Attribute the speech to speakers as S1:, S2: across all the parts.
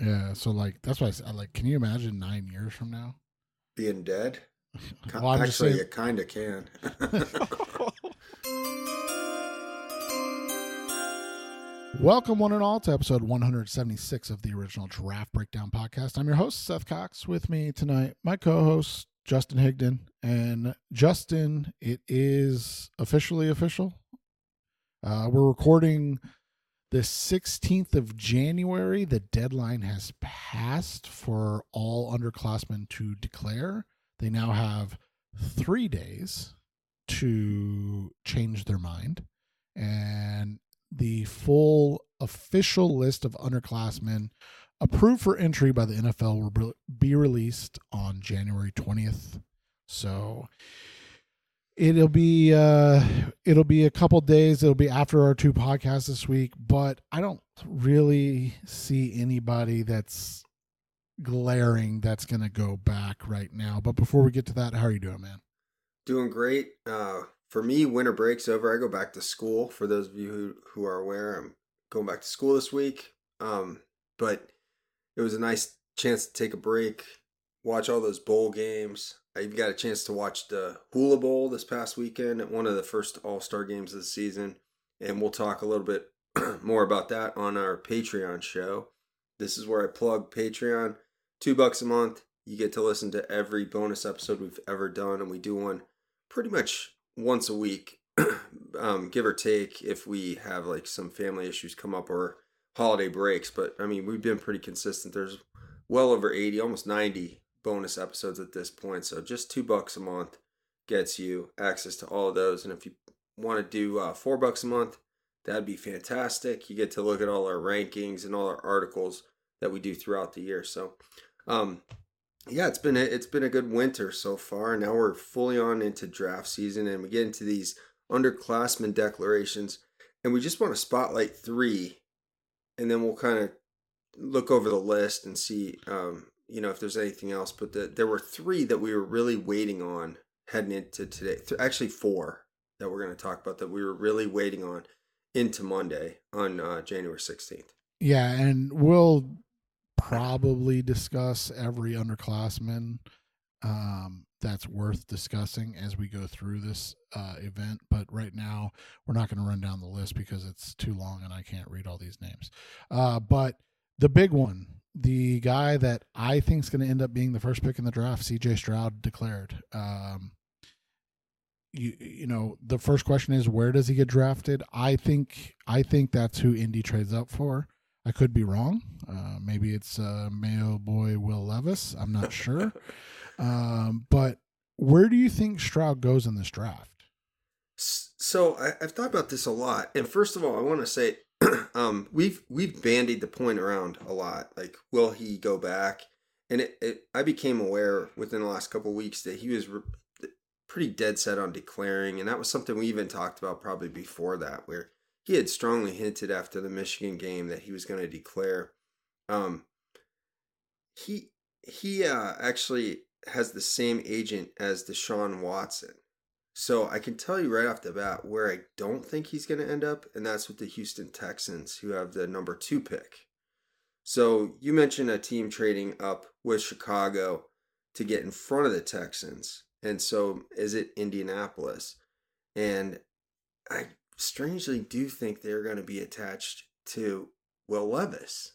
S1: Yeah, so like that's why I said like, can you imagine nine years from now?
S2: Being dead?
S1: Well, I'm
S2: Actually,
S1: saying-
S2: you kind of can.
S1: Welcome, one and all, to episode 176 of the original Draft Breakdown Podcast. I'm your host, Seth Cox. With me tonight, my co host, Justin Higdon. And Justin, it is officially official. Uh, we're recording the 16th of January. The deadline has passed for all underclassmen to declare. They now have three days to change their mind. And the full official list of underclassmen approved for entry by the NFL will be- released on January 20th. So it'll be uh it'll be a couple days it'll be after our two podcasts this week but i don't really see anybody that's glaring that's going to go back right now but before we get to that how are you doing man
S2: Doing great. Uh, for me, winter break's over. I go back to school. For those of you who, who are aware, I'm going back to school this week. Um, but it was a nice chance to take a break, watch all those bowl games. I even got a chance to watch the Hula Bowl this past weekend, at one of the first All Star games of the season. And we'll talk a little bit more about that on our Patreon show. This is where I plug Patreon. Two bucks a month. You get to listen to every bonus episode we've ever done, and we do one pretty much once a week, um, give or take, if we have like some family issues come up or holiday breaks. But I mean, we've been pretty consistent. There's well over 80, almost 90 bonus episodes at this point. So just two bucks a month gets you access to all of those. And if you want to do uh, four bucks a month, that'd be fantastic. You get to look at all our rankings and all our articles that we do throughout the year. So, um, yeah, it's been a, it's been a good winter so far. Now we're fully on into draft season, and we get into these underclassmen declarations, and we just want to spotlight three, and then we'll kind of look over the list and see, um, you know, if there's anything else. But the, there were three that we were really waiting on heading into today. Actually, four that we're going to talk about that we were really waiting on into Monday on uh, January sixteenth.
S1: yeah and we'll probably discuss every underclassman um, that's worth discussing as we go through this uh, event. But right now, we're not going to run down the list because it's too long and I can't read all these names. Uh, but the big one, the guy that I think is going to end up being the first pick in the draft, CJ Stroud declared. Um, you you know the first question is where does he get drafted? I think I think that's who Indy trades up for. I could be wrong. Uh, maybe it's uh, Mayo boy Will Levis. I'm not sure. um, but where do you think Stroud goes in this draft?
S2: So I, I've thought about this a lot, and first of all, I want to say um, we've we've bandied the point around a lot. Like, will he go back? And it, it I became aware within the last couple weeks that he was re- pretty dead set on declaring, and that was something we even talked about probably before that, where he had strongly hinted after the Michigan game that he was going to declare. Um, he he uh, actually has the same agent as Deshaun Watson. So I can tell you right off the bat where I don't think he's going to end up, and that's with the Houston Texans, who have the number two pick. So you mentioned a team trading up with Chicago to get in front of the Texans, and so is it Indianapolis? And I strangely do think they're going to be attached to Will Levis.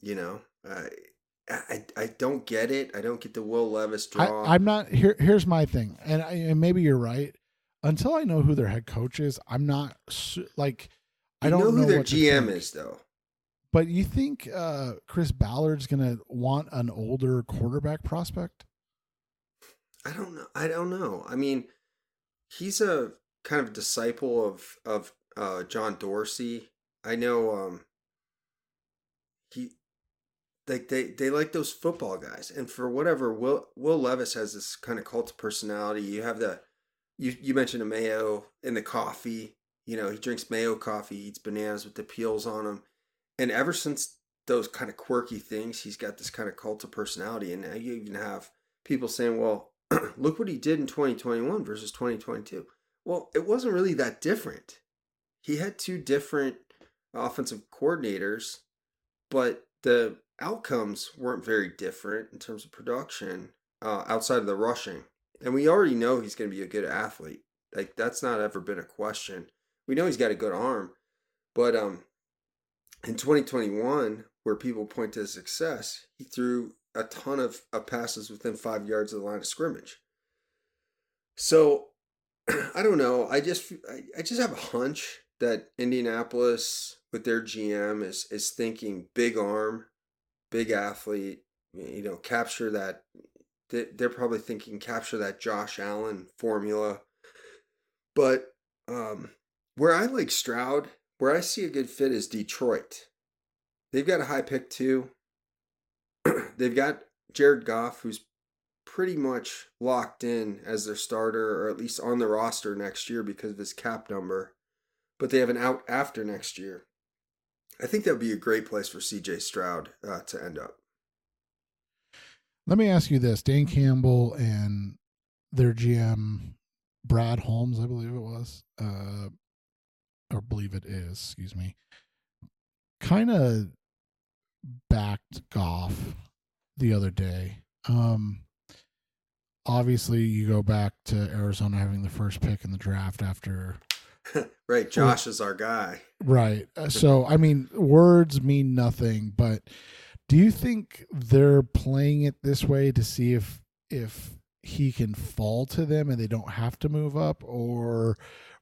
S2: You know, I I, I don't get it. I don't get the Will Levis draw.
S1: I, I'm not here. Here's my thing, and, I, and maybe you're right. Until I know who their head coach is, I'm not su- like I
S2: You
S1: don't
S2: know who their GM is though.
S1: But you think uh, Chris Ballard's gonna want an older quarterback prospect?
S2: I don't know. I don't know. I mean, he's a kind of disciple of of uh, John Dorsey. I know. Um, he like they they like those football guys, and for whatever Will Will Levis has this kind of cult personality. You have the you you mentioned a mayo in the coffee. You know, he drinks mayo coffee, eats bananas with the peels on them, and ever since those kind of quirky things, he's got this kind of cult of personality. And now you even have people saying, "Well, look what he did in 2021 versus 2022." Well, it wasn't really that different. He had two different offensive coordinators, but the outcomes weren't very different in terms of production uh, outside of the rushing. And we already know he's going to be a good athlete. Like that's not ever been a question. We know he's got a good arm, but um, in 2021, where people point to his success, he threw a ton of, of passes within five yards of the line of scrimmage. So I don't know. I just I, I just have a hunch that Indianapolis with their GM is is thinking big arm, big athlete, you know, capture that they're probably thinking capture that Josh Allen formula. But um, where I like Stroud, where I see a good fit is Detroit. They've got a high pick too. They've got Jared Goff, who's pretty much locked in as their starter, or at least on the roster next year because of his cap number. But they have an out after next year. I think that would be a great place for CJ Stroud uh, to end up.
S1: Let me ask you this: Dan Campbell and their GM Brad Holmes, I believe it was, uh, or believe it is, excuse me, kind of backed Goff the other day. Um, obviously, you go back to Arizona having the first pick in the draft after.
S2: right, Josh is our guy.
S1: Right. Uh, so, I mean, words mean nothing, but do you think they're playing it this way to see if if he can fall to them and they don't have to move up or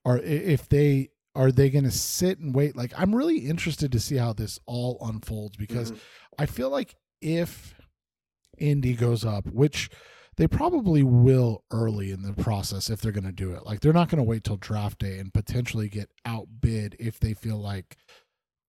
S1: or if they are they going to sit and wait like i'm really interested to see how this all unfolds because mm-hmm. i feel like if indy goes up which they probably will early in the process if they're going to do it like they're not going to wait till draft day and potentially get outbid if they feel like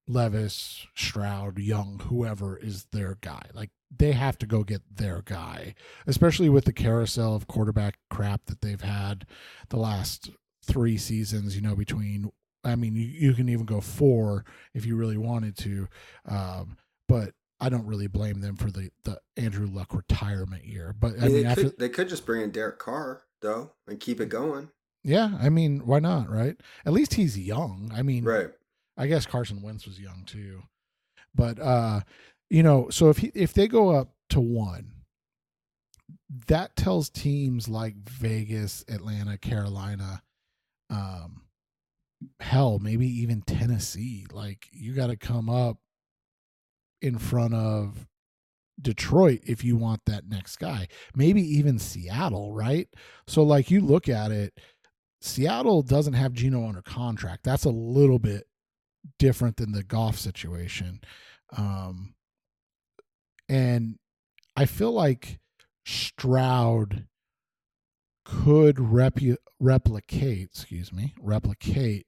S1: Levis, Stroud, Young, whoever is their guy. Like they have to go get their guy, especially with the carousel of quarterback crap that they've had the last three seasons, you know, between, I mean, you, you can even go four if you really wanted to. Um, but I don't really blame them for the, the Andrew Luck retirement year. But I,
S2: mean, they,
S1: after,
S2: could, they could just bring in Derek Carr, though, and keep it going.
S1: Yeah. I mean, why not? Right. At least he's young. I mean,
S2: right
S1: I guess Carson Wentz was young too. But uh, you know, so if he, if they go up to one, that tells teams like Vegas, Atlanta, Carolina, um, hell, maybe even Tennessee, like you got to come up in front of Detroit if you want that next guy. Maybe even Seattle, right? So like you look at it, Seattle doesn't have Geno under contract. That's a little bit different than the Goff situation. Um, and I feel like Stroud could repu- replicate, excuse me, replicate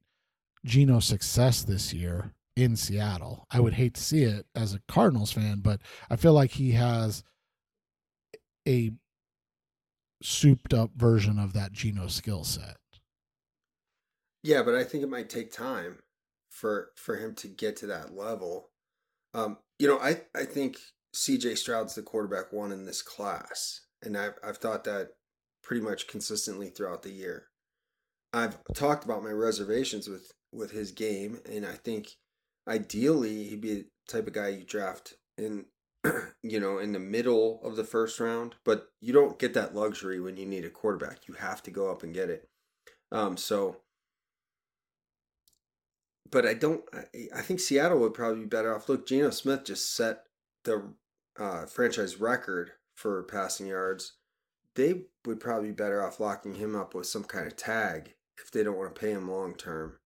S1: Geno's success this year in Seattle. I would hate to see it as a Cardinals fan, but I feel like he has a souped up version of that Geno skill set.
S2: Yeah, but I think it might take time for for him to get to that level. Um, you know, I I think C.J. Stroud's the quarterback one in this class, and I've I've thought that pretty much consistently throughout the year. I've talked about my reservations with with his game, and I think ideally he'd be the type of guy you draft in you know in the middle of the first round, but you don't get that luxury when you need a quarterback. You have to go up and get it. Um, so but I don't. I, think Seattle would probably be better off. Look, Geno Smith just set the uh, franchise record for passing yards. They would probably be better off locking him up with some kind of tag if they don't want to pay him long term.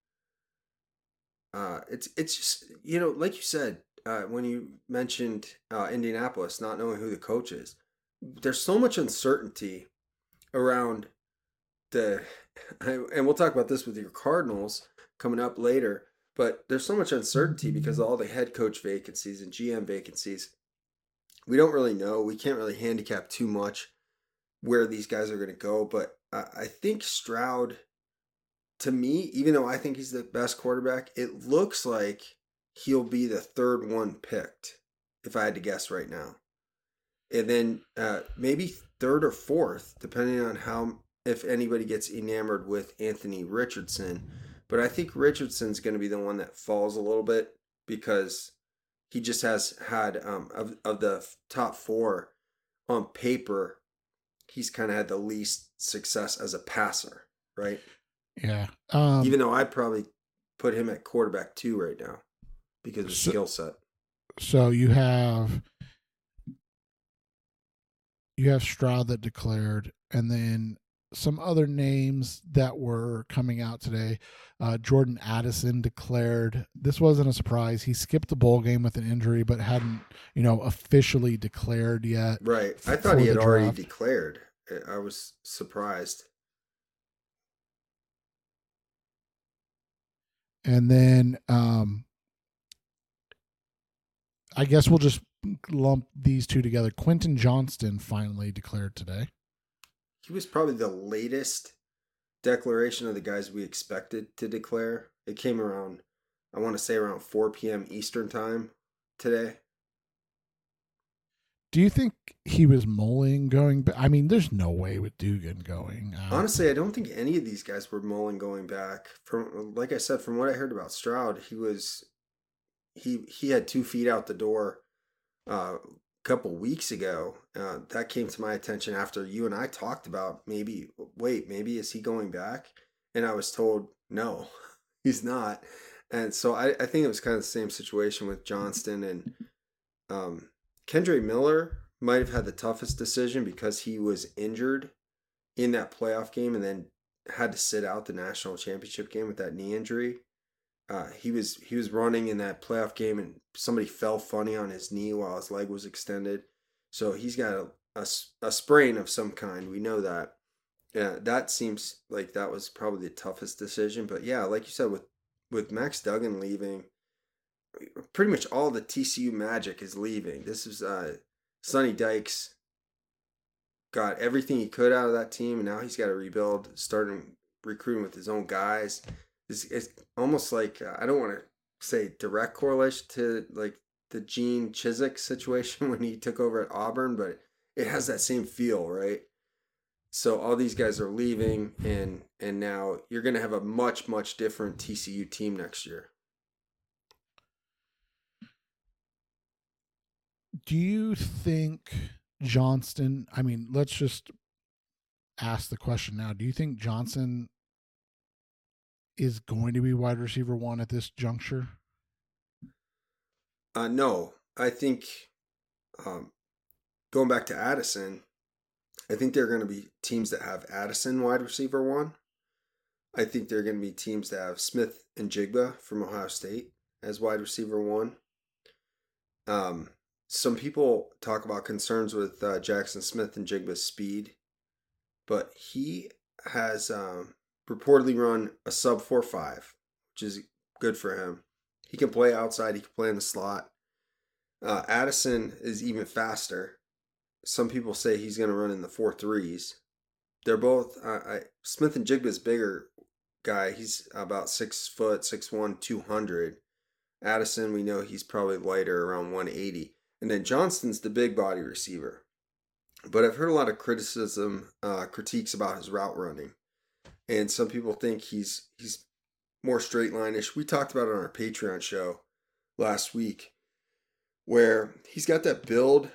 S2: Uh, it's it's just you know, like you said uh, when you mentioned uh, Indianapolis not knowing who the coach is. There's so much uncertainty around the, and we'll talk about this with your Cardinals coming up later but there's so much uncertainty because all the head coach vacancies and GM vacancies. We don't really know. We can't really handicap too much where these guys are going to go. But I think Stroud, to me, even though I think he's the best quarterback, it looks like he'll be the third one picked, if I had to guess right now. And then uh, maybe third or fourth, depending on how, if anybody gets enamored with Anthony Richardson but I think Richardson's going to be the one that falls a little bit because He just has had um, of of the top four on paper, he's kind of had the least success as a passer, right?
S1: Yeah. Um,
S2: Even though I'd probably put him at quarterback two right now because of
S1: So-
S2: skill set.
S1: so you have you have Stroud that declared, and then some other names that were coming out today. Uh, Jordan Addison declared. This wasn't a surprise. He skipped the bowl game with an injury, but hadn't you know officially declared yet.
S2: Right. I thought he
S1: the
S2: had already declared. I- I was surprised.
S1: And then um I guess we'll just lump these two together. Quentin Johnston finally declared today.
S2: He was probably the latest declaration of the guys we expected to declare. It came around, I want to say around 4 p.m. Eastern time today.
S1: Do you think he was mulling going back? I mean, there's no way with Duggan going. Uh,
S2: Honestly, I don't think any of these guys were mulling going back. From like I said, from what I heard about Stroud, he was he he had two feet out the door uh, a couple weeks ago. Uh, that came to my attention after you and I talked about maybe wait maybe is he going back? And I was told no, he's not. And so I, I think it was kind of the same situation with Johnston and um, Kendre Miller might have had the toughest decision because he was injured in that playoff game and then had to sit out the national championship game with that knee injury. Uh, he was he was running in that playoff game and somebody fell funny on his knee while his leg was extended. So he's got a a sprain of some kind. We know that. Yeah, that seems like that was probably the toughest decision. But yeah, like you said, with with Max Duggan leaving, pretty much all the TCU magic is leaving. This is uh, Sonny Dykes got everything he could out of that team, and now he's got to rebuild, starting recruiting with his own guys. It's, it's almost like uh, I don't want to say direct correlation to like the Gene Chizik situation when he took over at Auburn, but it has that same feel, right? So all these guys are leaving, and and now you're going to have a much much different TCU team next year.
S1: Do you think Johnston? I mean, let's just ask the question now. Do you think Johnston is going to be wide receiver one at this juncture?
S2: Uh, no, I think um, going back to Addison, I think there are going to be teams that have Addison wide receiver one. I think there are going to be teams that have Smith and Jigba from Ohio State as wide receiver one. Um, some people talk about concerns with uh, Jaxon Smith-Njigba's speed, but he has um, reportedly run a sub four five, which is good for him. He can play outside. He can play in the slot. Uh, Addison is even faster. Some people say he's going to run in the four threes. They're both. Uh, I, Smith and Jigba's bigger guy. He's about six foot, six one, two hundred. Addison, we know he's probably lighter, around one eighty. And then Johnston's the big body receiver. But I've heard a lot of criticism, uh, critiques about his route running, and some people think he's he's more straight line-ish. We talked about it on our Patreon show last week, where he's got that build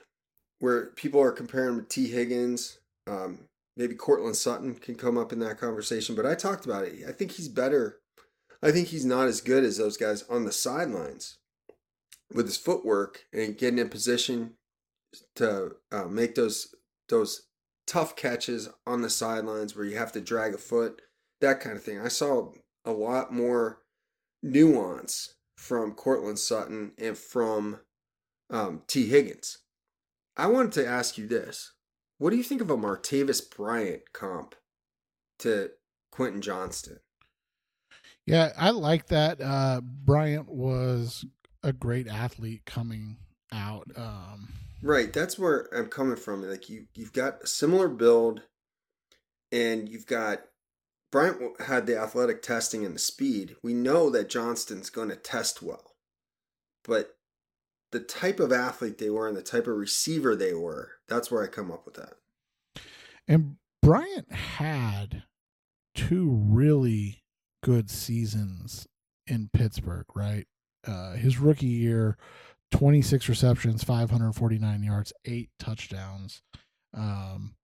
S2: where people are comparing him to Tee Higgins. Um, maybe Courtland Sutton can come up in that conversation, but I talked about it. I think he's better. I think he's not as good as those guys on the sidelines with his footwork and getting in position to uh, make those those tough catches on the sidelines where you have to drag a foot, that kind of thing. I saw a lot more nuance from Courtland Sutton and from um, Tee Higgins. I wanted to ask you this. What do you think of a Martavis Bryant comp to Quentin Johnston?
S1: Yeah, I like that. Uh, Bryant was a great athlete coming out. Um,
S2: Right, that's where I'm coming from. Like you, you've got a similar build, and you've got Bryant had the athletic testing and the speed. We know that Johnston's going to test well, but the type of athlete they were and the type of receiver they were, that's where I come up with that.
S1: and Bryant had two really good seasons in Pittsburgh, right? Uh, his rookie year, 26 receptions, 549 yards, eight touchdowns. Um,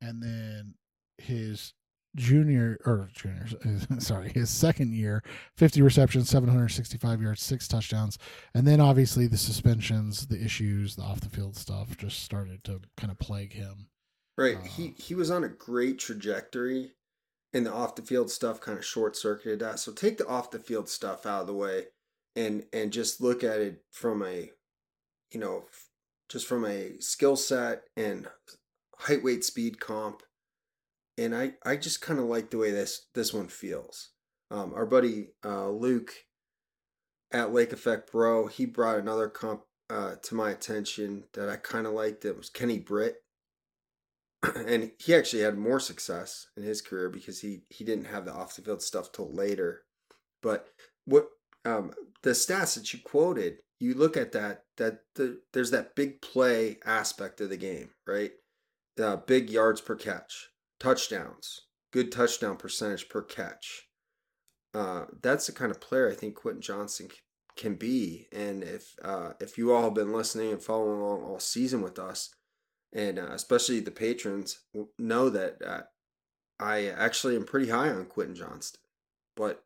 S1: and then his junior or junior, sorry, his second year, 50 receptions, 765 yards, six touchdowns. And then obviously the suspensions, the issues, the off the field stuff just started to kind of plague him.
S2: Right. Uh, he he was on a great trajectory and the off the field stuff kind of short circuited that. So take the off the field stuff out of the way and and just look at it from a you know just from a skill set and height weight speed comp and I I just kind of like the way this this one feels. Um, our buddy uh, Luke at Lake Effect Bro, he brought another comp uh, to my attention that I kind of liked. It was Kenny Britt, and he actually had more success in his career because he he didn't have the off the field stuff till later. But what um, the stats that you quoted, you look at that that the, there's that big play aspect of the game, right? Uh, big yards per catch, touchdowns, good touchdown percentage per catch. Uh, that's the kind of player I think Quentin Johnston can be. And if uh, if you all have been listening and following along all season with us, and uh, especially the patrons, know that uh, I actually am pretty high on Quentin Johnston. But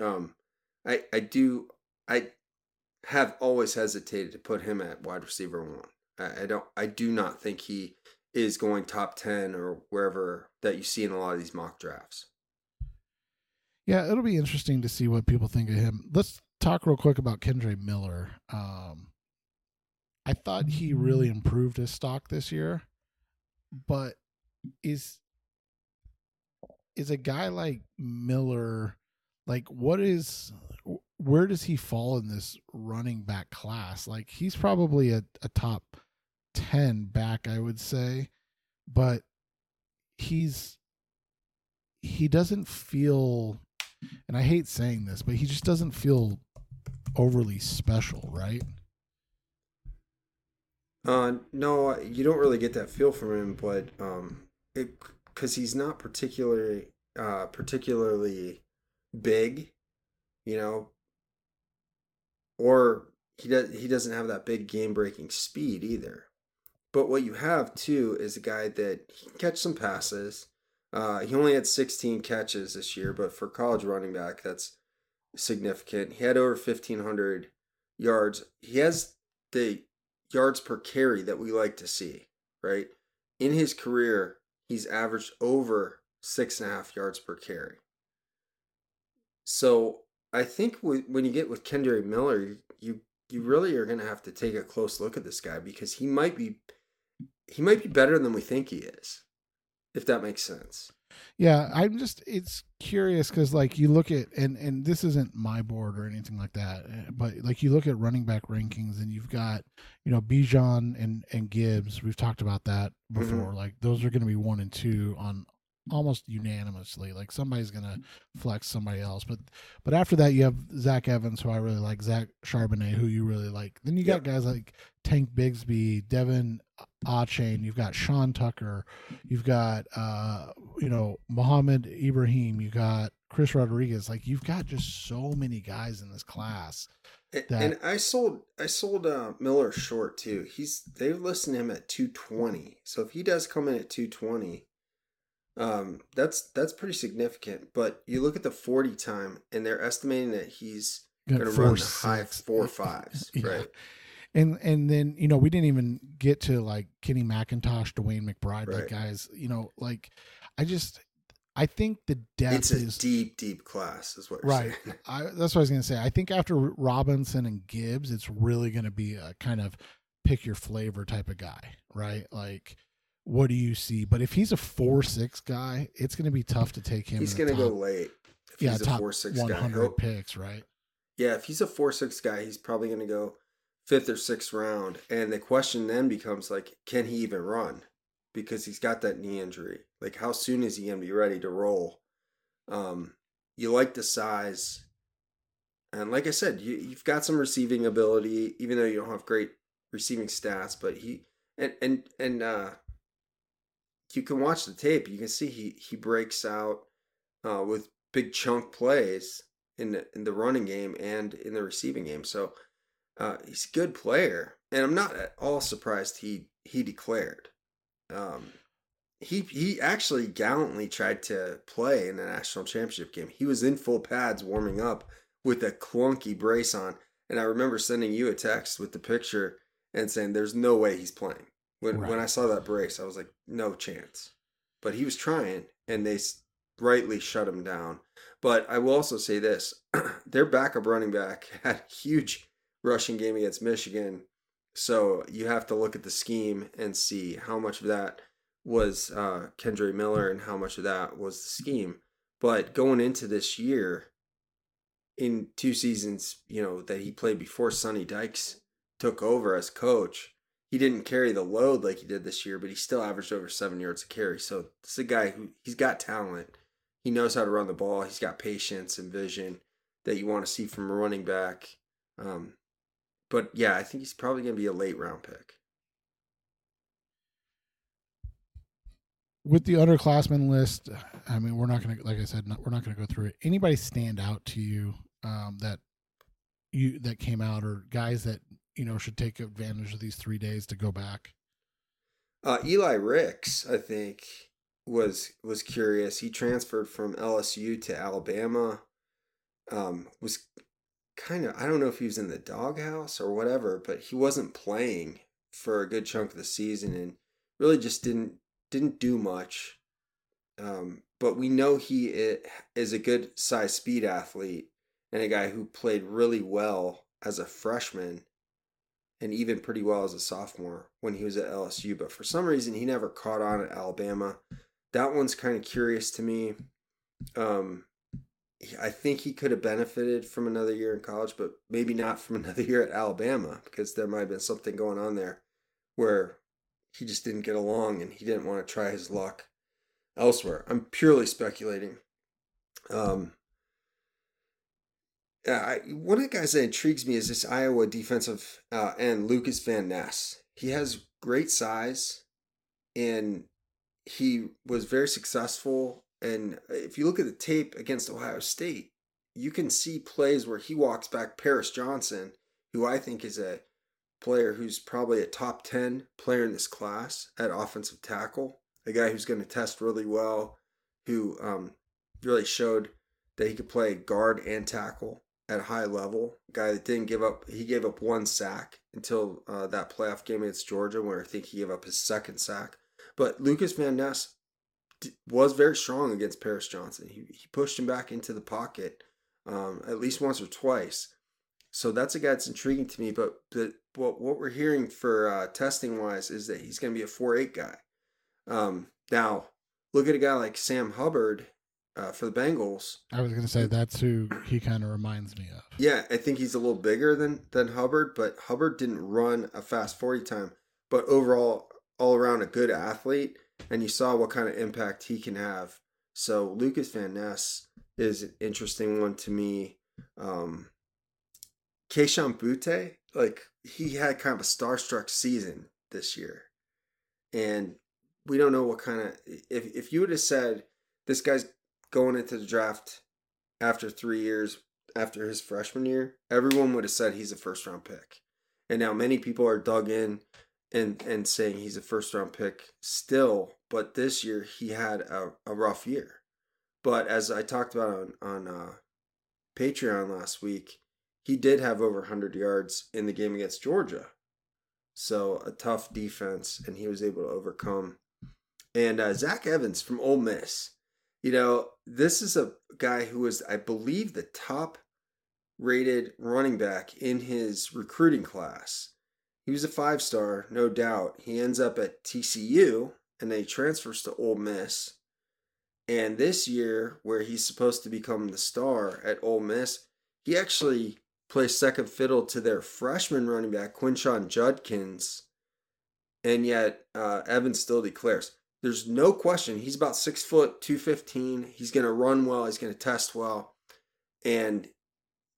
S2: um, I I do I have always hesitated to put him at wide receiver one. I, don't I do not think he is going top 10 or wherever that you see in a lot of these mock drafts.
S1: Yeah, it'll be interesting to see what people think of him. Let's talk real quick about Kendre Miller. Um, I thought he really improved his stock this year, but is is a guy like Miller like what is where does he fall in this running back class? Like he's probably a, a top 10 back, I would say, but he's he doesn't feel and I hate saying this, but he just doesn't feel overly special, right?
S2: Uh no, you don't really get that feel from him, but um it cuz he's not particularly uh particularly big, you know, or he does he doesn't have that big game breaking speed either. But what you have too is a guy that he can catch some passes. Uh, he only had 16 catches this year, but for college running back, that's significant. He had over 1,500 yards. He has the yards per carry that we like to see, right? In his career, he's averaged over six and a half yards per carry. So I think when you get with Kendre Miller, you you really are going to have to take a close look at this guy because he might be he might be better than we think he is, if that makes sense.
S1: Yeah, I'm just it's curious because like you look at and and this isn't my board or anything like that, eh, but like you look at running back rankings and you've got you know Bijan and and Gibbs. We've talked about that mm-hmm. before. Mm-hmm. Like those are going to be one and two on almost unanimously. Like somebody's gonna flex somebody else, but but after that you have Zach Evans, who I really like, Zach Charbonnet, who you really like. Then you got yep. guys like Tank Bigsby, De'Von Achane, you've got Sean Tucker, you've got uh, you know Mohamed Ibrahim, you got Chris Rodriguez. Like you've got just so many guys in this class.
S2: That... And I sold I sold uh, Miller short too. He's they listed him at two twenty. So if he does come in at two twenty, um, that's that's pretty significant. But you look at the forty time, and they're estimating that he's going to run the high four fives, yeah. right?
S1: And and then you know we didn't even get to like Kenny McIntosh, DeWayne McBride, right. like guys. You know, like I just I think the depth
S2: it's a
S1: is
S2: deep, deep class, is what
S1: right. I, that's what I was going to say. I think after Robinson and Gibbs, it's really going to be a kind of pick your flavor type of guy, right? Like what do you see? But if he's a four six guy, it's going to be tough to take him.
S2: He's going to go late.
S1: If yeah, he's top a four six one hundred picks, right?
S2: Yeah, if he's a four six guy, he's probably going to go fifth or sixth round. And the question then becomes like, can he even run? Because he's got that knee injury. Like, how soon is he going to be ready to roll? Um, you like the size, and like I said, you, you've got some receiving ability, even though you don't have great receiving stats. But he and and and uh, you can watch the tape. You can see he he breaks out uh, with big chunk plays in the in the running game and in the receiving game. So Uh, he's a good player, and I'm not at all surprised he he declared. Um, he he actually gallantly tried to play in the national championship game. He was in full pads warming up with a clunky brace on, and I remember sending you a text with the picture and saying, "There's no way he's playing." When
S1: Right.
S2: when I saw that brace, I was like, "No chance." But he was trying, and they rightly shut him down. But I will also say this: their backup running back had a huge rushing game against Michigan, so you have to look at the scheme and see how much of that was uh, Kendre Miller and how much of that was the scheme. But going into this year, in two seasons, you know, that he played before Sonny Dykes took over as coach, he didn't carry the load like he did this year, but he still averaged over seven yards a carry. So this is a guy who he's got talent. He knows how to run the ball. He's got patience and vision that you want to see from a running back. Um, but yeah, I think he's probably going to be a late round pick.
S1: with the underclassmen list, I mean, we're not going to, like I said, not, we're not going to go through it. Anybody stand out to you um, that you that came out, or guys that you know should take advantage of these three days to go back?
S2: Uh, Eli Ricks, I think, was was curious. He transferred from LSU to Alabama. Um, was kind of I don't know if he was in the doghouse or whatever, but he wasn't playing for a good chunk of the season and really just didn't didn't do much. Um, but we know he is a good size speed athlete and a guy who played really well as a freshman and even pretty well as a sophomore when he was at LSU. But for some reason, he never caught on at Alabama. That one's kind of curious to me. Um, I think he could have benefited from another year in college, but maybe not from another year at Alabama because there might have been something going on there where he just didn't get along and he didn't want to try his luck elsewhere. I'm purely speculating. Um, I, one of the guys that intrigues me is this Iowa defensive uh, end, Lucas Van Ness. He has great size, and he was very successful. And if you look at the tape against Ohio State, you can see plays where he walks back Paris Johnson, who I think is a player who's probably a top 10 player in this class at offensive tackle, a guy who's going to test really well, who um, really showed that he could play guard and tackle at a high level. Guy that didn't give up, he gave up one sack until uh, that playoff game against Georgia, where I think he gave up his second sack. But Lucas Van Ness was very strong against Paris Johnson. He, he pushed him back into the pocket um, at least once or twice. So that's a guy that's intriguing to me. But the, what what we're hearing for uh, testing wise is that he's going to be a four eight guy. Um, now look at a guy like Sam Hubbard uh, for the Bengals.
S1: I was going to say that's who he kind of reminds me of.
S2: Yeah, I think he's a little bigger than than Hubbard, but Hubbard didn't run a fast forty time. But overall, all around a good athlete, and you saw what kind of impact he can have. So Lucas Van Ness is an interesting one to me. Um, Kayshon Boutte, like he had kind of a starstruck season this year, and we don't know what kind of. If if you would have said this guy's going into the draft after three years after his freshman year, everyone would have said he's a first round pick. And now many people are dug in and and saying he's a first round pick still, but this year he had a, a rough year. But as I talked about on on uh, Patreon last week, he did have over 100 yards in the game against Georgia. So a tough defense, and he was able to overcome. And uh, Zach Evans from Ole Miss, you know, this is a guy who was, I believe, the top rated running back in his recruiting class. He was a five star, no doubt. He ends up at TCU and then he transfers to Ole Miss. And this year, where he's supposed to become the star at Ole Miss, he actually plays second fiddle to their freshman running back, Quinshon Judkins. And yet, uh, Evans still declares. There's no question he's about six foot, 215. He's going to run well, he's going to test well. And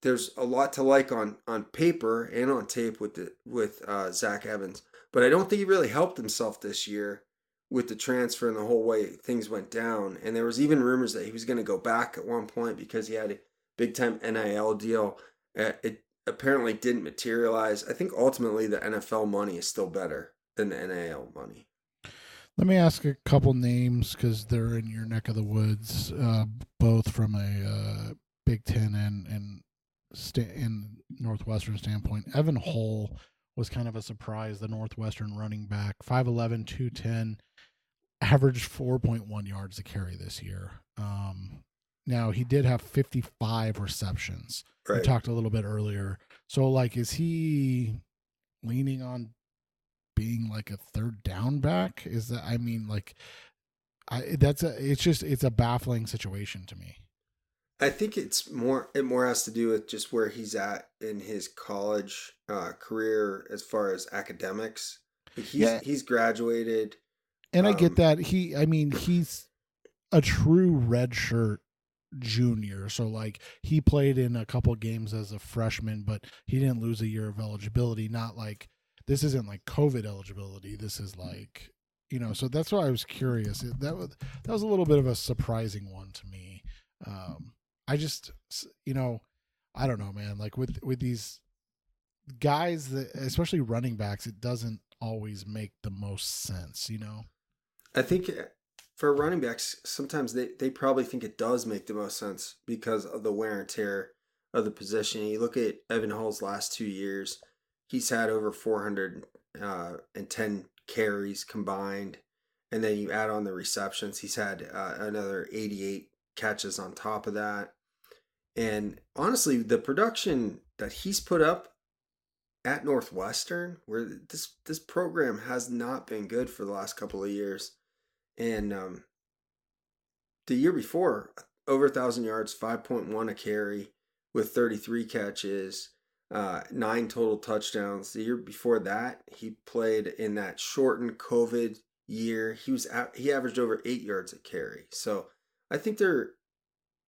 S2: there's a lot to like on on paper and on tape with the with uh, Zach Evans, but I don't think he really helped himself this year with the transfer and the whole way things went down. And there was even rumors that he was going to go back at one point because he had a big time NIL deal. Uh, it apparently didn't materialize. I think ultimately the NFL money is still better than the NIL money.
S1: Let me ask a couple names because they're in your neck of the woods, uh, both from a uh, Big Ten and and sta- in Northwestern standpoint. Evan Hull was kind of a surprise, the Northwestern running back, 5'11", 210, averaged 4.1 yards a carry this year. Um, now he did have 55 receptions.
S2: Right.
S1: We talked a little bit earlier. So like is he leaning on being like a third down back? Is that I mean like I that's a it's just it's a baffling situation to me.
S2: I think it's more it more has to do with just where he's at in his college uh, career as far as academics. He's
S1: Yeah.
S2: he's graduated.
S1: And I
S2: Um,
S1: get that he I mean he's a true red shirt junior. So like he played in a couple games as a freshman, but he didn't lose a year of eligibility. Not like this isn't like COVID eligibility. This is like you know. So that's why I was curious. That was that was a little bit of a surprising one to me. Um, I just you know I don't know, man. Like with with these guys that especially running backs, it doesn't always make the most sense. You know.
S2: I think for running backs, sometimes they, they probably think it does make the most sense because of the wear and tear of the position. You look at Evan Hull's last two years, he's had over 410 carries combined. And then you add on the receptions, he's had uh, another 88 catches on top of that. And honestly, the production that he's put up at Northwestern, where this this program has not been good for the last couple of years, and um, the year before, over thousand yards, five point one a carry with thirty three catches, uh, nine total touchdowns. The year before that, he played in that shortened COVID year. He was at, he averaged over eight yards a carry. So I think there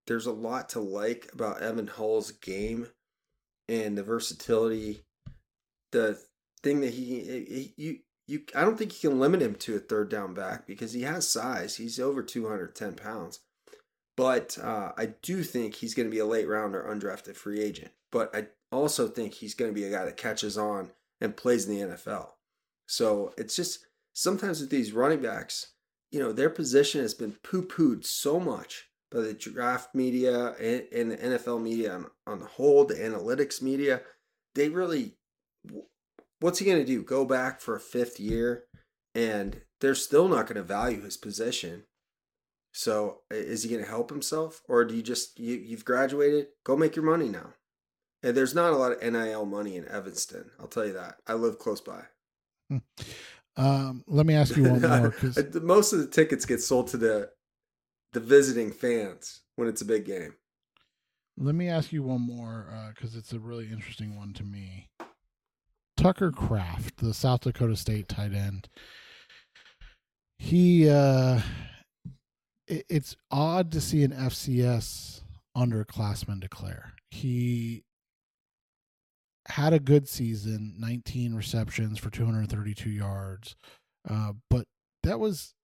S2: there's a lot to like about Evan Hull's game and the versatility. The thing that he, he you you I don't think you can limit him to a third down back because he has size. He's over 210 pounds. But uh, I do think he's going to be a late rounder, undrafted free agent. But I also think he's going to be a guy that catches on and plays in the NFL. So it's just sometimes with these running backs, you know, their position has been poo pooed so much by the draft media and, and the NFL media on, on the whole, the analytics media. They really, what's he going to do? Go back for a fifth year and they're still not going to value his position. So is he going to help himself or do you just, you, you've graduated? Go make your money now. And there's not a lot of NIL money in Evanston. I'll tell you that. I live close by.
S1: Um, let me ask you one more
S2: most of the tickets get sold to the the visiting fans when it's a big game.
S1: let me ask you one more because it's a really interesting one to me. Tucker Kraft, the South Dakota State tight end. He, uh, it, it's odd to see an FCS underclassman declare. He had a good season, 19 receptions for 232 yards, uh, but that was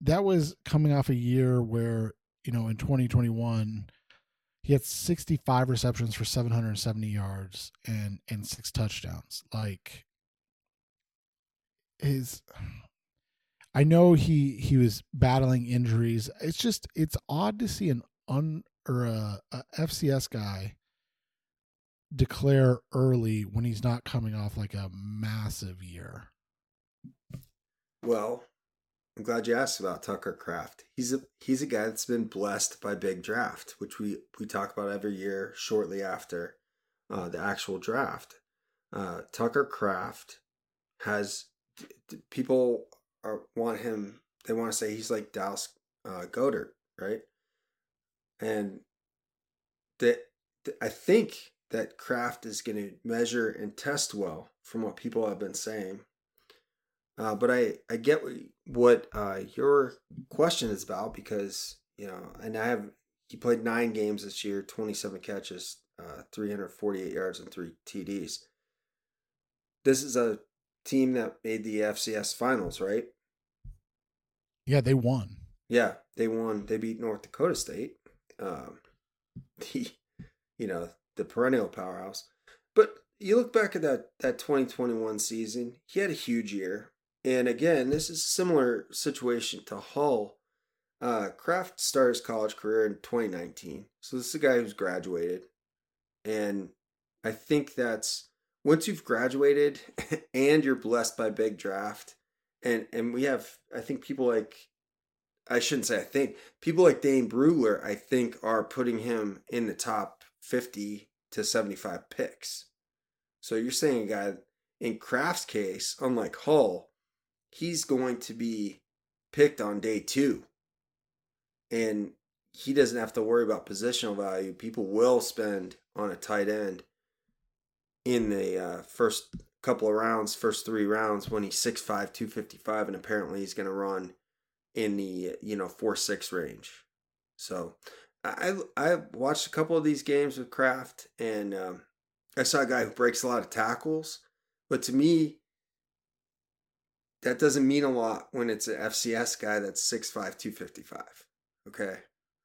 S1: that was coming off a year where you know in 2021 he had 65 receptions for 770 yards and and six touchdowns. Like his i know he he was battling injuries. It's just it's odd to see an un or a, a fcs guy declare early when he's not coming off like a massive year
S2: Well, I'm glad you asked about Tucker Kraft. He's a he's a guy that's been blessed by big draft, which we we talk about every year shortly after uh, the actual draft. Uh, Tucker Kraft has people are want him. They want to say he's like Dallas uh, right? And that I think that Kraft is going to measure and test well, from what people have been saying. Uh, but I, I get what, uh, your question is about because, you know, and I have, he played nine games this year, 27 catches, uh, 348 yards, and three TDs. This is a team that made the FCS finals, right?
S1: yeah they won
S2: Yeah, they won. They beat North Dakota State. Um, the you know, the perennial powerhouse. But you look back at that that 2021 season, he had a huge year. And again, this is a similar situation to Hull. Uh, Kraft started his college career in 2019. So this is a guy who's graduated. And I think that's once you've graduated and you're blessed by big draft, and and we have I think people like I shouldn't say I think people like Dane Brugler I think are putting him in the top 50 to 75 picks. So you're saying a guy in Kraft's case, unlike Hull, he's going to be picked on day two. And he doesn't have to worry about positional value. People will spend on a tight end in the uh, first couple of rounds, first three rounds, when he's 6'5, 255, and apparently he's going to run in the, you know, 4 6 range. So I, I watched a couple of these games with Kraft, and um, I saw a guy who breaks a lot of tackles. But to me, that doesn't mean a lot when it's an FCS guy that's 6'5, 255. Okay.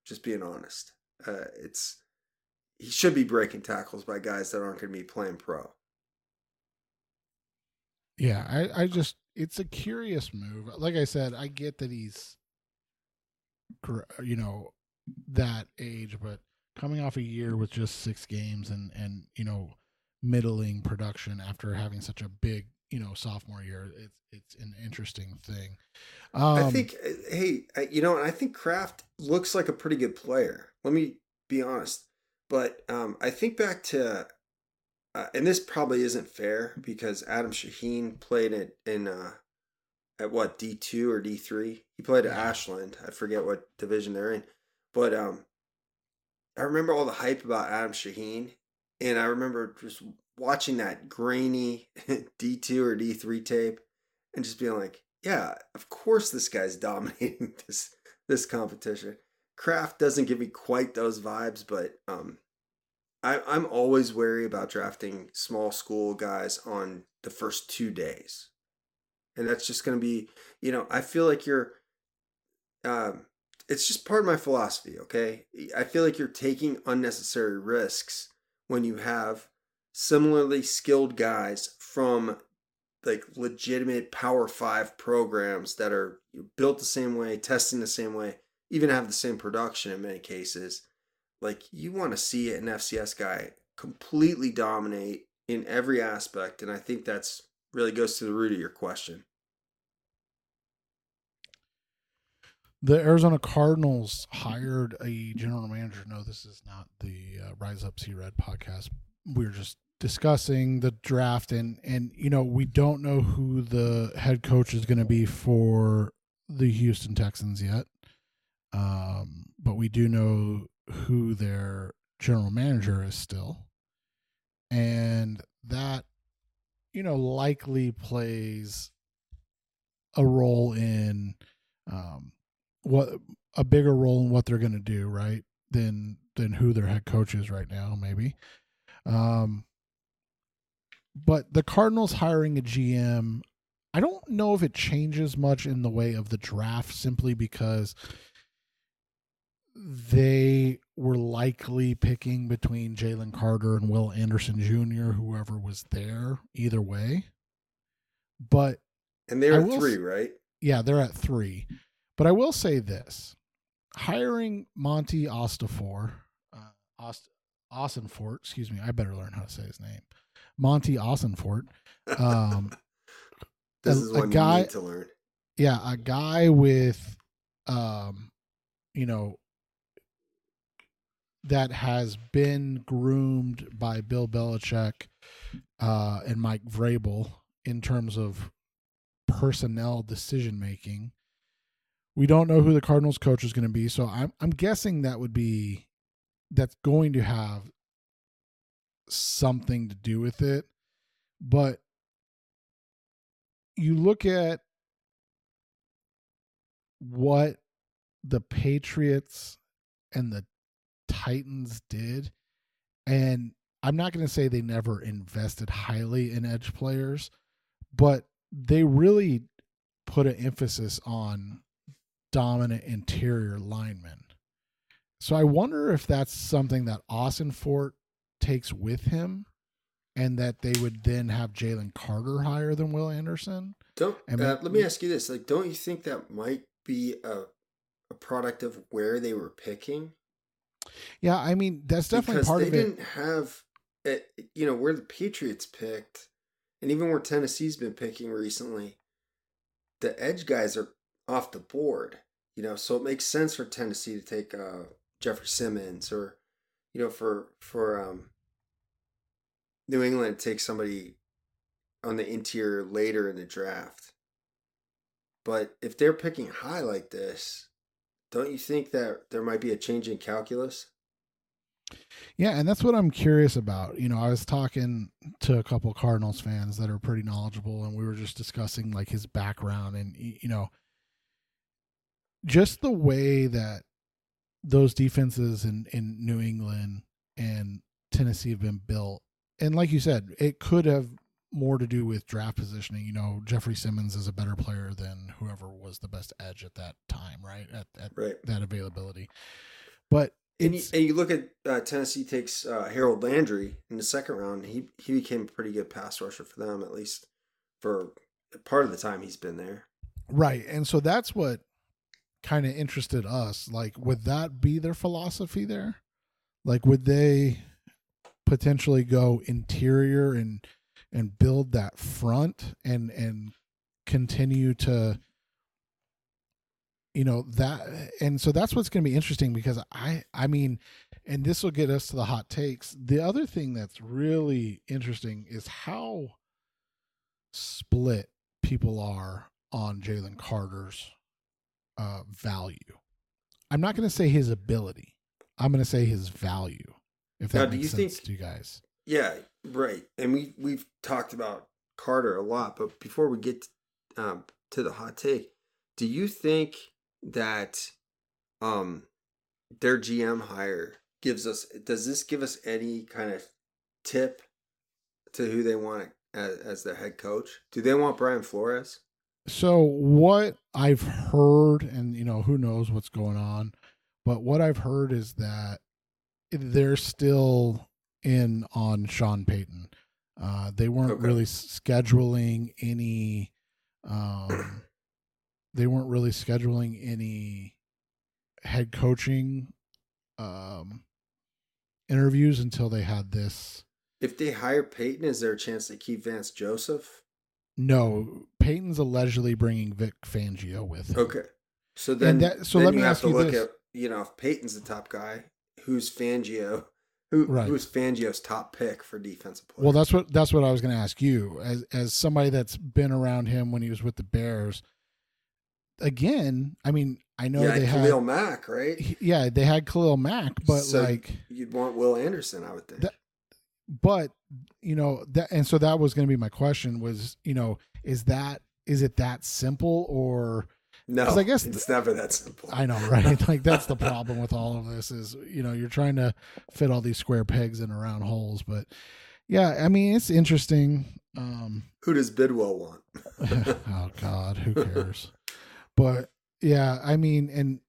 S2: Just being honest. Uh, it's he should be breaking tackles by guys that aren't going to be playing pro.
S1: Yeah, I, I just it's a curious move. Like I said, I get that he's you know that age, but coming off a year with just six games and and you know middling production after having such a big you know sophomore year, it's it's an interesting thing.
S2: Um, I think, uh, hey, you know, I think Kraft looks like a pretty good player. Let me be honest. But um, I think back to, uh, and this probably isn't fair because Adam Shaheen played it in uh, at what D two or D three. He played at Ashland. I forget what division they're in, but um, I remember all the hype about Adam Shaheen, and I remember just watching that grainy D two or D three tape, and just being like, yeah, of course this guy's dominating this this competition. Kraft doesn't give me quite those vibes, but um, I, I'm always wary about drafting small school guys on the first two days. And that's just going to be, you know, I feel like you're, um, it's just part of my philosophy, okay? I feel like you're taking unnecessary risks when you have similarly skilled guys from like legitimate Power Five programs that are built the same way, testing the same way, even have the same production in many cases like you want to see an FCS guy completely dominate in every aspect, and I think that's really goes to the root of your question.
S1: The Arizona Cardinals hired a general manager. No, this is not the uh, Rise Up See Red podcast. We are just discussing the draft, and and you know we don't know who the head coach is going to be for the Houston Texans yet. Um, but we do know who their general manager is still. And that, you know, likely plays a role in um, what a bigger role in what they're going to do, right? Than than who their head coach is right now, maybe. Um, but the Cardinals hiring a GM, I don't know if it changes much in the way of the draft, simply because they were likely picking between Jalen Carter and Will Anderson Jr., whoever was there, either way. But
S2: and they're at three, right?
S1: Yeah, they're at three. But I will say this: hiring Monti Ostafor, uh, Ossenfort, excuse me, I better learn how to say his name. Monti Ossenfort. Um,
S2: this a, is one a guy, you need to learn.
S1: Yeah, a guy with, um, you know, that has been groomed by Bill Belichick uh, and Mike Vrabel in terms of personnel decision making. We don't know who the Cardinals coach is going to be, so I'm I'm guessing that would be that's going to have something to do with it. But you look at what the Patriots and the Titans did. And I'm not going to say they never invested highly in edge players, but they really put an emphasis on dominant interior lineman. So I wonder if that's something that Ossenfort takes with him, and that they would then have Jalen Carter higher than Will Anderson.
S2: Don't uh, let me ask you this: like, don't you think that might be a a product of where they were picking?
S1: Yeah, I mean that's definitely
S2: because
S1: part
S2: they
S1: of it.
S2: didn't have it. You know where the Patriots picked, and even where Tennessee's been picking recently, the edge guys are off the board. You know, so it makes sense for Tennessee to take uh, Jeffery Simmons, or you know, for for um, New England to take somebody on the interior later in the draft. But if they're picking high like this, don't you think that there might be a change in calculus?
S1: Yeah, and that's what I'm curious about. You know, I was talking to a couple Cardinals fans that are pretty knowledgeable, and we were just discussing like his background and you know, just the way that those defenses in in New England and Tennessee have been built. And like you said, it could have more to do with draft positioning. You know, Jeffery Simmons is a better player than whoever was the best edge at that time, right? At, at
S2: Right.
S1: that availability. But
S2: And you, and you look at uh, Tennessee takes uh, Harold Landry in the second round. He he became a pretty good pass rusher for them, at least for part of the time he's been there.
S1: Right. And so that's what kind of interested us. Like, would that be their philosophy there? Like, would they potentially go interior and and build that front and and continue to you know that and so that's what's going to be interesting because i i mean and this will get us to the hot takes the other thing that's really interesting is how split people are on Jalen Carter's uh, value. I'm not going to say his ability. I'm going to say his value. If
S2: Now,
S1: that
S2: do
S1: makes
S2: you
S1: sense
S2: think-
S1: to you guys.
S2: Yeah, right. And we we've talked about Carter a lot, but before we get um, to the hot take, do you think that um their GM hire gives us does this give us any kind of tip to who they want as, as their head coach? Do they want Brian Flores?
S1: So what I've heard, and you know who knows what's going on, but what I've heard is that they're still in on Sean Payton. Uh, they weren't
S2: Okay.
S1: really scheduling any. Um, they weren't really scheduling any head coaching um, interviews until they had this.
S2: If they hire Payton, is there a chance they keep Vance Joseph?
S1: No, Payton's allegedly bringing Vic Fangio with him.
S2: Okay. So then,
S1: that- so
S2: then
S1: let me
S2: have
S1: ask
S2: to
S1: you
S2: look
S1: this.
S2: at you know if Payton's the top guy, who's Fangio? Who
S1: Right.
S2: who's Fangio's top pick for defensive player?
S1: Well, that's what that's what I was going to ask you as as somebody that's been around him when he was with the Bears. Again, I mean, I know
S2: yeah,
S1: they had
S2: Khalil Mack, right?
S1: yeah, they had Khalil Mack, but
S2: So
S1: like
S2: you'd want Will Anderson, I would think.
S1: That- but you know that and so that was going to be my question was, you know, is that is it that simple or
S2: no,
S1: I guess
S2: it's never that simple.
S1: I know, right? like that's the problem with all of this is, you know, you're trying to fit all these square pegs in round holes, but yeah, I mean, it's interesting. Um
S2: Who does Bidwill want?
S1: oh god who cares but yeah i mean and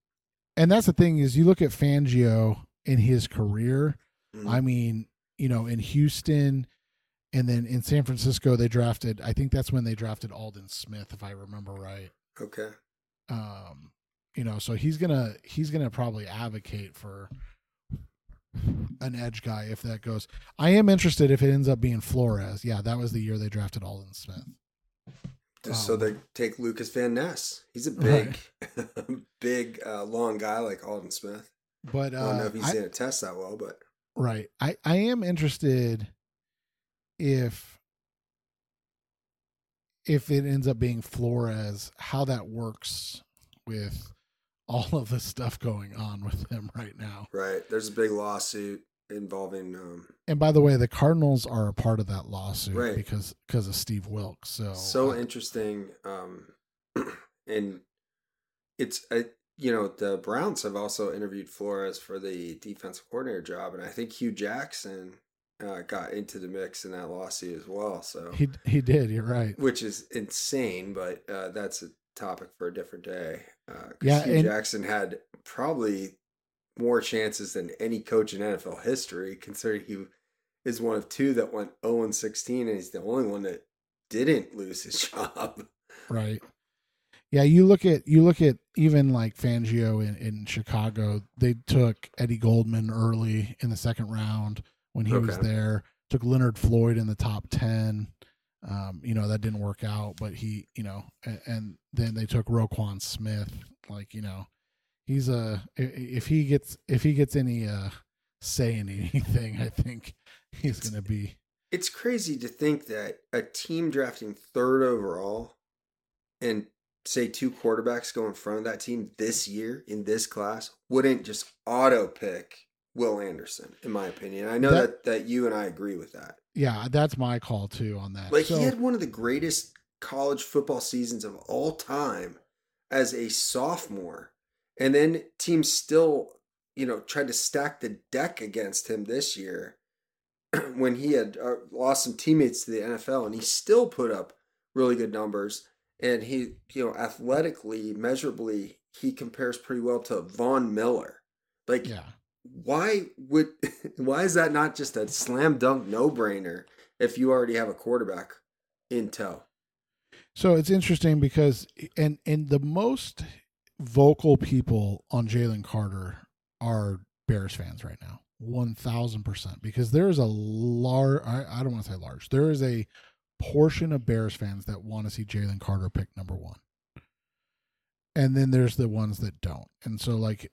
S1: and that's the thing is you look at fangio in his career
S2: Mhm.
S1: i mean you know in houston and then in san francisco they drafted i think that's when they drafted aldon smith if i remember right
S2: okay.
S1: um you know so he's gonna he's gonna probably advocate for an edge guy if that goes i am interested if it ends up being flores yeah that was the year they drafted aldon smith
S2: Just so
S1: Um,
S2: they take Lukas Van Ness. He's a big, big, uh, long guy like Aldon Smith.
S1: but
S2: I don't know
S1: uh,
S2: if he's
S1: I-
S2: going to test that well, but
S1: Right. I I am interested if if it ends up being Flores, how that works with all of the stuff going on with him right now.
S2: right. There's a big lawsuit involving um,
S1: And by the way, the Cardinals are a part of that lawsuit
S2: Right.
S1: because because of Steve Wilks. So
S2: so interesting um and it's you know the browns have also interviewed flores for the defensive coordinator job and i think hue jackson uh, got into the mix in that lawsuit as well so
S1: he he did. You're right.
S2: which is insane but uh, that's a topic for a different day uh
S1: Yeah,
S2: hue
S1: and-
S2: jackson had probably more chances than any coach in nfl history considering he is one of two that went 0 and 16, and he's the only one that didn't lose his job.
S1: Right. Yeah, you look at you look at even like Fangio in, in Chicago. They took Eddie Goldman early in the second round when he was there. Took Leonard Floyd in the top ten. Um, you know that didn't work out, but he, you know, and, and then they took Roquan Smith. Like you know, he's a if he gets if he gets any uh say in anything, I think he's gonna be
S2: It's crazy to think that a team drafting third overall and say two quarterbacks go in front of that team this year in this class wouldn't just auto pick Will Anderson, in my opinion. I know
S1: That-
S2: that, that you and I agree with that.
S1: yeah. That's my call too on that.
S2: Like
S1: So-
S2: he had one of the greatest college football seasons of all time as a sophomore. And then teams still, you know, tried to stack the deck against him this year when he had uh, lost some teammates to the NFL and he still put up really good numbers and he, you know, athletically, measurably, he compares pretty well to Von Miller. Like
S1: yeah.
S2: why would why is that not just a slam dunk no brainer if you already have a quarterback in tow?
S1: So it's interesting because and and the most vocal people on Jalen Carter are Bears fans right now, one thousand percent. Because there is a large, I, I don't want to say large, there is a portion of Bears fans that want to see Jalen Carter pick number one, and then there's the ones that don't. And so like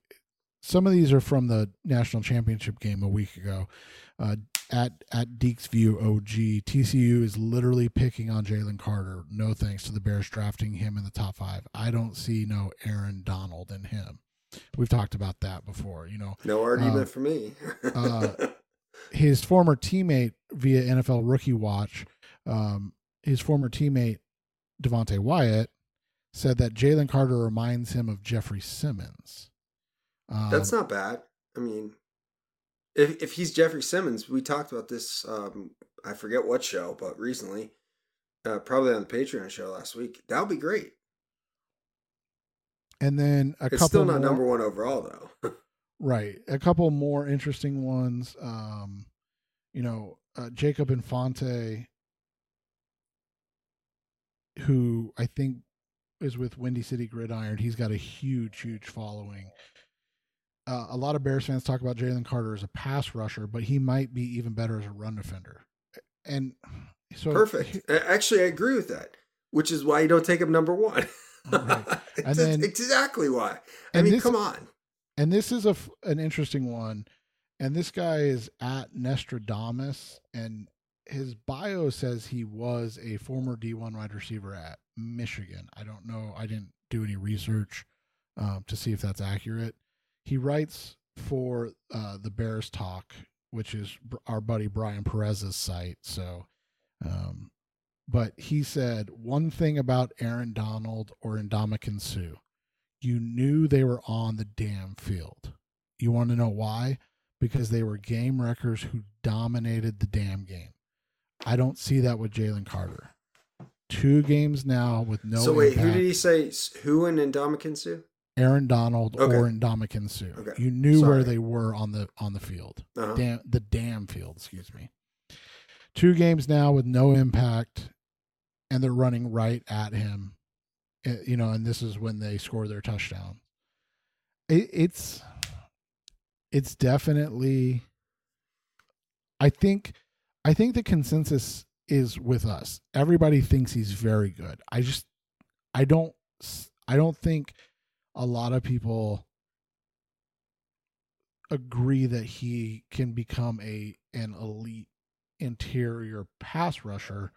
S1: some of these are from the national championship game a week ago. Uh, at at Deeks View OG, TCU is literally picking on Jalen Carter. No thanks to the Bears drafting him in the top five. I don't see no Aaron Donald in him. We've talked about that before. You know,
S2: No argument
S1: Uh,
S2: for me.
S1: uh, his former teammate via NFL Rookie Watch, um, his former teammate Devonte Wyatt said that Jalen Carter reminds him of Jeffery Simmons. Um,
S2: That's not bad. I mean, if if he's Jeffery Simmons, we talked about this. Um, I forget what show, but recently, uh, probably on the Patreon show last week. That would be great.
S1: and then a couple.
S2: It's
S1: couple
S2: still not
S1: more-
S2: number one overall, though.
S1: Right. A couple more interesting ones. Um, you know, uh, Jacob Infante, who I think is with Windy City Gridiron. He's got a huge, huge following. Uh, a lot of Bears fans talk about Jalen Carter as a pass rusher, but he might be even better as a run defender. And so
S2: Perfect. Actually, I agree with that. Which is why you don't take him number one.
S1: Right. And then-
S2: exactly why. I mean,
S1: this-
S2: come on.
S1: and this is a an interesting one and this guy is at Nostradamus and his bio says he was a former D1 wide receiver at Michigan. I don't know. I didn't do any research um, to see if that's accurate. He writes for uh, the Bears Talk, which is our buddy Brian Perez's site. So, um, but he said one thing about Aaron Donald or Ndamukong Suh you knew they were on the damn field. You want to know why? Because they were game wreckers who dominated the damn game. I don't see that with Jalen Carter. Two games now with no.
S2: so wait, who did he say? Who in Ndamukong Suh?
S1: Aaron Donald
S2: Okay.
S1: or Ndamukong Suh.
S2: Okay.
S1: You knew where they were on the on the field.
S2: Uh-huh.
S1: Damn, the damn field. Excuse me. Two games now with no impact, and they're running right at him. Uh, You know, and this is when they score their touchdown. It, it's it's definitely. I think, I think the consensus is with us. Everybody thinks he's very good. I just, I don't, I don't think a lot of people agree that he can become a an elite interior pass rusher.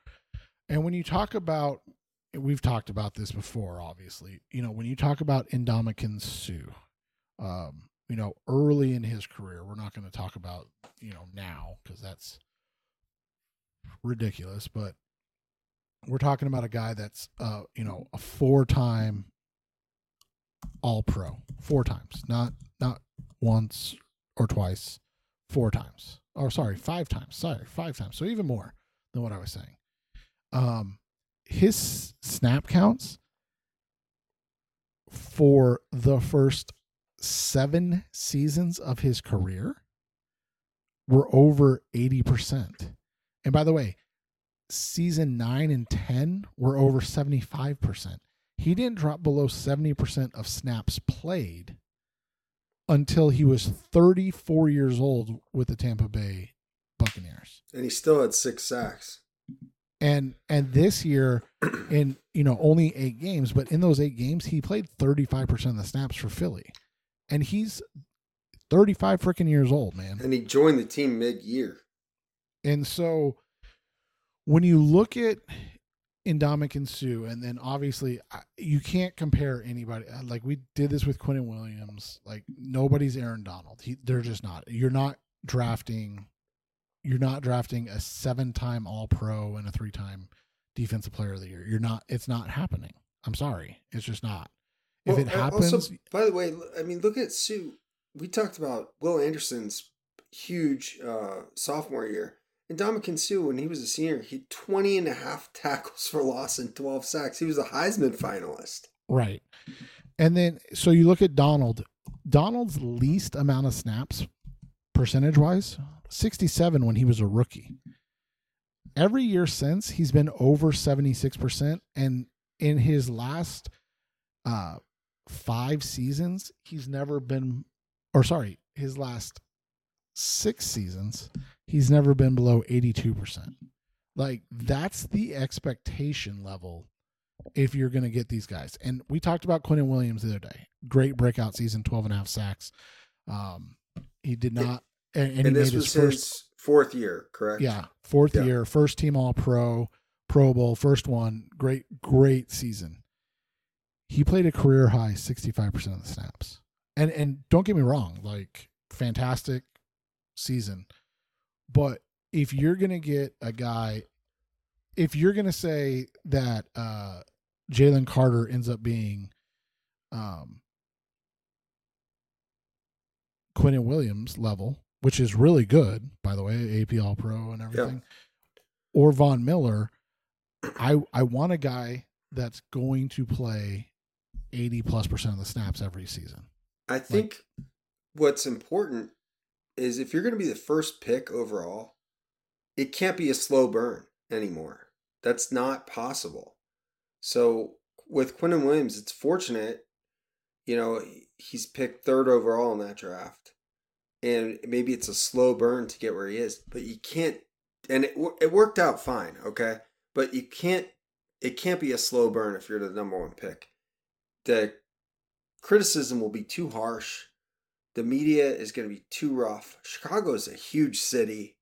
S1: And when you talk about we've talked about this before, obviously. You know, when you talk about Ndamukong Suh, um, you know, early in his career, we're not going to talk about, you know, now because that's ridiculous, but we're talking about a guy that's uh, you know, a four-time all pro. Four times. Not not once or twice, four times. Or sorry, five times. Sorry, five times. So even more than what I was saying. Um, his snap counts for the first seven seasons of his career were over 80%. And by the way, season 9 and 10 were over 75%. He didn't drop below 70% of snaps played until he was 34 years old with the Tampa Bay Buccaneers.
S2: And he still had six sacks.
S1: And and this year in you know only 8 games, but in those 8 games he played 35% of the snaps for Philly. And he's 35 freaking years old, man.
S2: And he joined the team mid-year.
S1: And so when you look at Ndamukong Suh, and then obviously you can't compare anybody. Uh, like we did this with Quinnen Williams. Like nobody's Aaron Donald. He, they're just not. You're not drafting. You're not drafting a seven-time All-Pro and a three-time Defensive Player of the Year. You're not. It's not happening. I'm sorry. It's just not. If well, it happens. Also,
S2: by the way, I mean look at Suh. We talked about Will Anderson's huge uh, sophomore year and Ndamukong Suh, when he was a senior, he had 20 and a half tackles for loss and 12 sacks. He was a Heisman finalist.
S1: Right. And then, so you look at Donald. Donald's least amount of snaps, percentage wise, 67 when he was a rookie. Every year since, he's been over 76%. And in his last uh, five seasons, he's never been, or sorry, his last six seasons, he's never been below 82%. Like that's the expectation level if you're going to get these guys. And we talked about Quinnen Williams the other day. Great breakout season, 12 and a half sacks. Um, he did not. And, and,
S2: and this was his, first, fourth year, correct?
S1: Yeah, fourth yeah. year, first team All Pro, Pro Bowl, first one. Great, great season. He played a career high 65% of the snaps. And and don't get me wrong, like fantastic season. But if you're gonna get a guy, if you're gonna say that uh, Jalen Carter ends up being um, Quinnen Williams level, which is really good, by the way, AP All Pro and everything, or Von Miller, I I want a guy that's going to play eighty plus percent of the snaps every season.
S2: I think like, what's important is if you're going to be the first pick overall, it can't be a slow burn anymore. That's not possible. So with Quinnen Williams, it's fortunate, you know, he's picked third overall in that draft. And maybe it's a slow burn to get where he is, but you can't, and it, it worked out fine, okay? But you can't, it can't be a slow burn if you're the number one pick. The criticism will be too harsh the media is going to be too rough. Chicago is a huge city,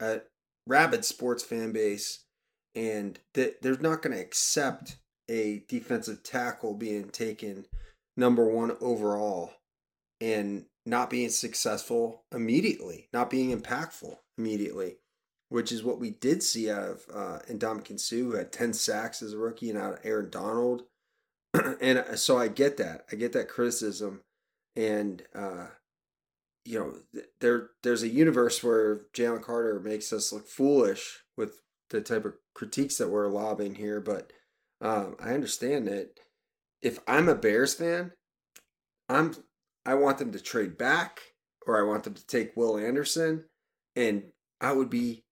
S2: a rabid sports fan base, and they're not going to accept a defensive tackle being taken number one overall and not being successful immediately, not being impactful immediately, which is what we did see out of uh, Ndamukong Suh, who had 10 sacks as a rookie, and out of Aaron Donald. and uh, so I get that. I get that criticism and uh, you know there there's a universe where Jalen Carter makes us look foolish with the type of critiques that we're lobbing here, but um, I understand that if I'm a Bears fan, I'm I want them to trade back or I want them to take Will Anderson, and I would be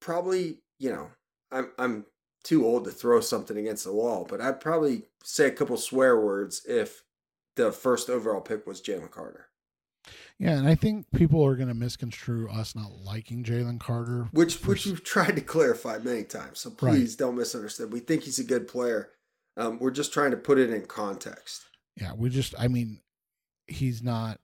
S2: probably you know I'm I'm too old to throw something against the wall, but I'd probably say a couple swear words if the first overall pick was Jalen Carter.
S1: Yeah, and I think people are going to misconstrue us not liking Jalen Carter,
S2: which for... which we've tried to clarify many times. So please right. don't misunderstand. We think he's a good player. Um, we're just trying to put it in context.
S1: Yeah, we just. I mean, he's not.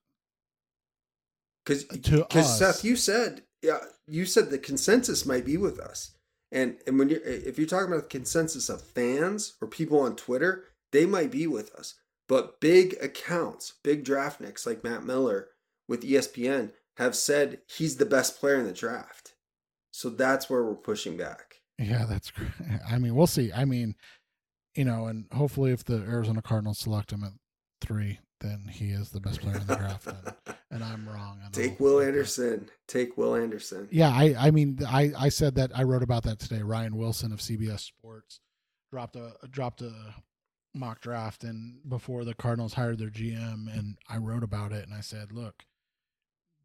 S2: Because because Seth, you said yeah, you said the consensus might be with us, and and when you if you're talking about the consensus of fans or people on Twitter, they might be with us. But big accounts, big draftniks like Matt Miller with ESPN have said he's the best player in the draft. So that's where we're pushing back.
S1: Yeah, that's great. I mean, we'll see. I mean, you know, and hopefully if the Arizona Cardinals select him at three, then he is the best player in the draft. And, and I'm wrong.
S2: Take Will Anderson. Take Will Anderson.
S1: Yeah, I, I mean, I, I said that I wrote about that today. Ryan Wilson of CBS Sports dropped a dropped a mock draft and before the Cardinals hired their GM and I wrote about it and I said, look,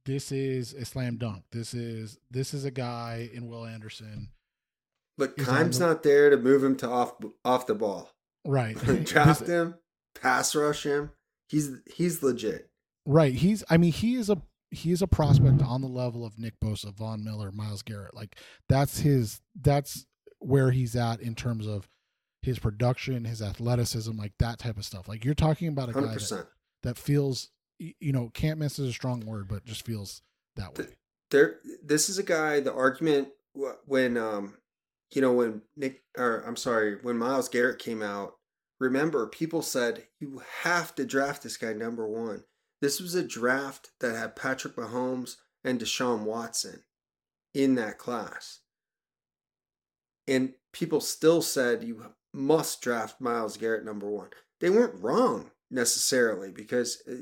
S1: this is a slam dunk. This is this is a guy in Will Anderson.
S2: Look,
S1: He's
S2: Kime's
S1: the-
S2: not there to move him to off off the ball.
S1: Right.
S2: Draft
S1: This-
S2: him, pass rush him. He's he's legit.
S1: Right. He's I mean, he is a he is a prospect on the level of Nick Bosa, Von Miller, Myles Garrett. Like that's his that's where he's at in terms of his production, his athleticism, like that type of stuff. Like you're talking about a guy
S2: Hundred
S1: that, that feels you know, can't miss is a strong word, but just feels that way.
S2: There, this is a guy. The argument when um, you know, when Nick or I'm sorry, when Myles Garrett came out. Remember, people said you have to draft this guy number one. This was a draft that had Patrick Mahomes and Deshaun Watson in that class. And people still said you must draft Myles Garrett number one. They weren't wrong necessarily because uh,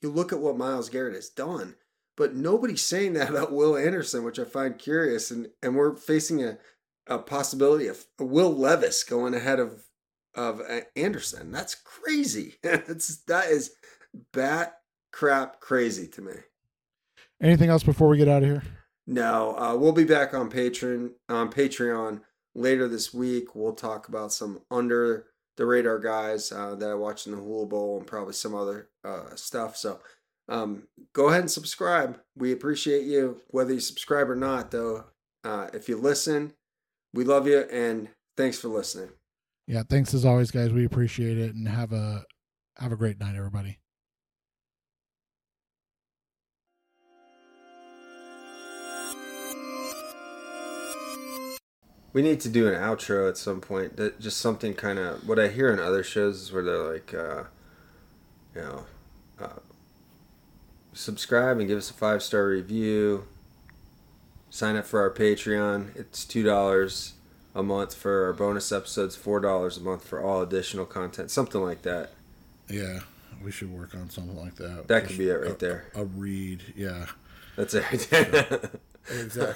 S2: you look at what Myles Garrett has done, but nobody's saying that about Will Anderson, which I find curious. And, and we're facing a, a possibility of Will Levis going ahead of of uh, Anderson. That's crazy. That's that is bat crap crazy to me.
S1: Anything else before we get out of here?
S2: No, uh, we'll be back on Patreon on Patreon later this week. We'll talk about some under the radar guys uh, that I watched in the Hula Bowl and probably some other uh, stuff. So um, go ahead and subscribe. We appreciate you, whether you subscribe or not. Though, uh, if you listen, we love you and thanks for listening.
S1: Yeah, thanks as always, guys. We appreciate it and have a have a great night, everybody.
S2: We need to do an outro at some point. That just something kind of what I hear in other shows is where they're like, uh, you know, uh, subscribe and give us a five star review. Sign up for our Patreon. It's two dollars a month for our bonus episodes. Four dollars a month for all additional content. Something like that.
S1: Yeah, we should work on something like that.
S2: That could be it right there.
S1: A read, yeah.
S2: That's it.
S1: Exactly.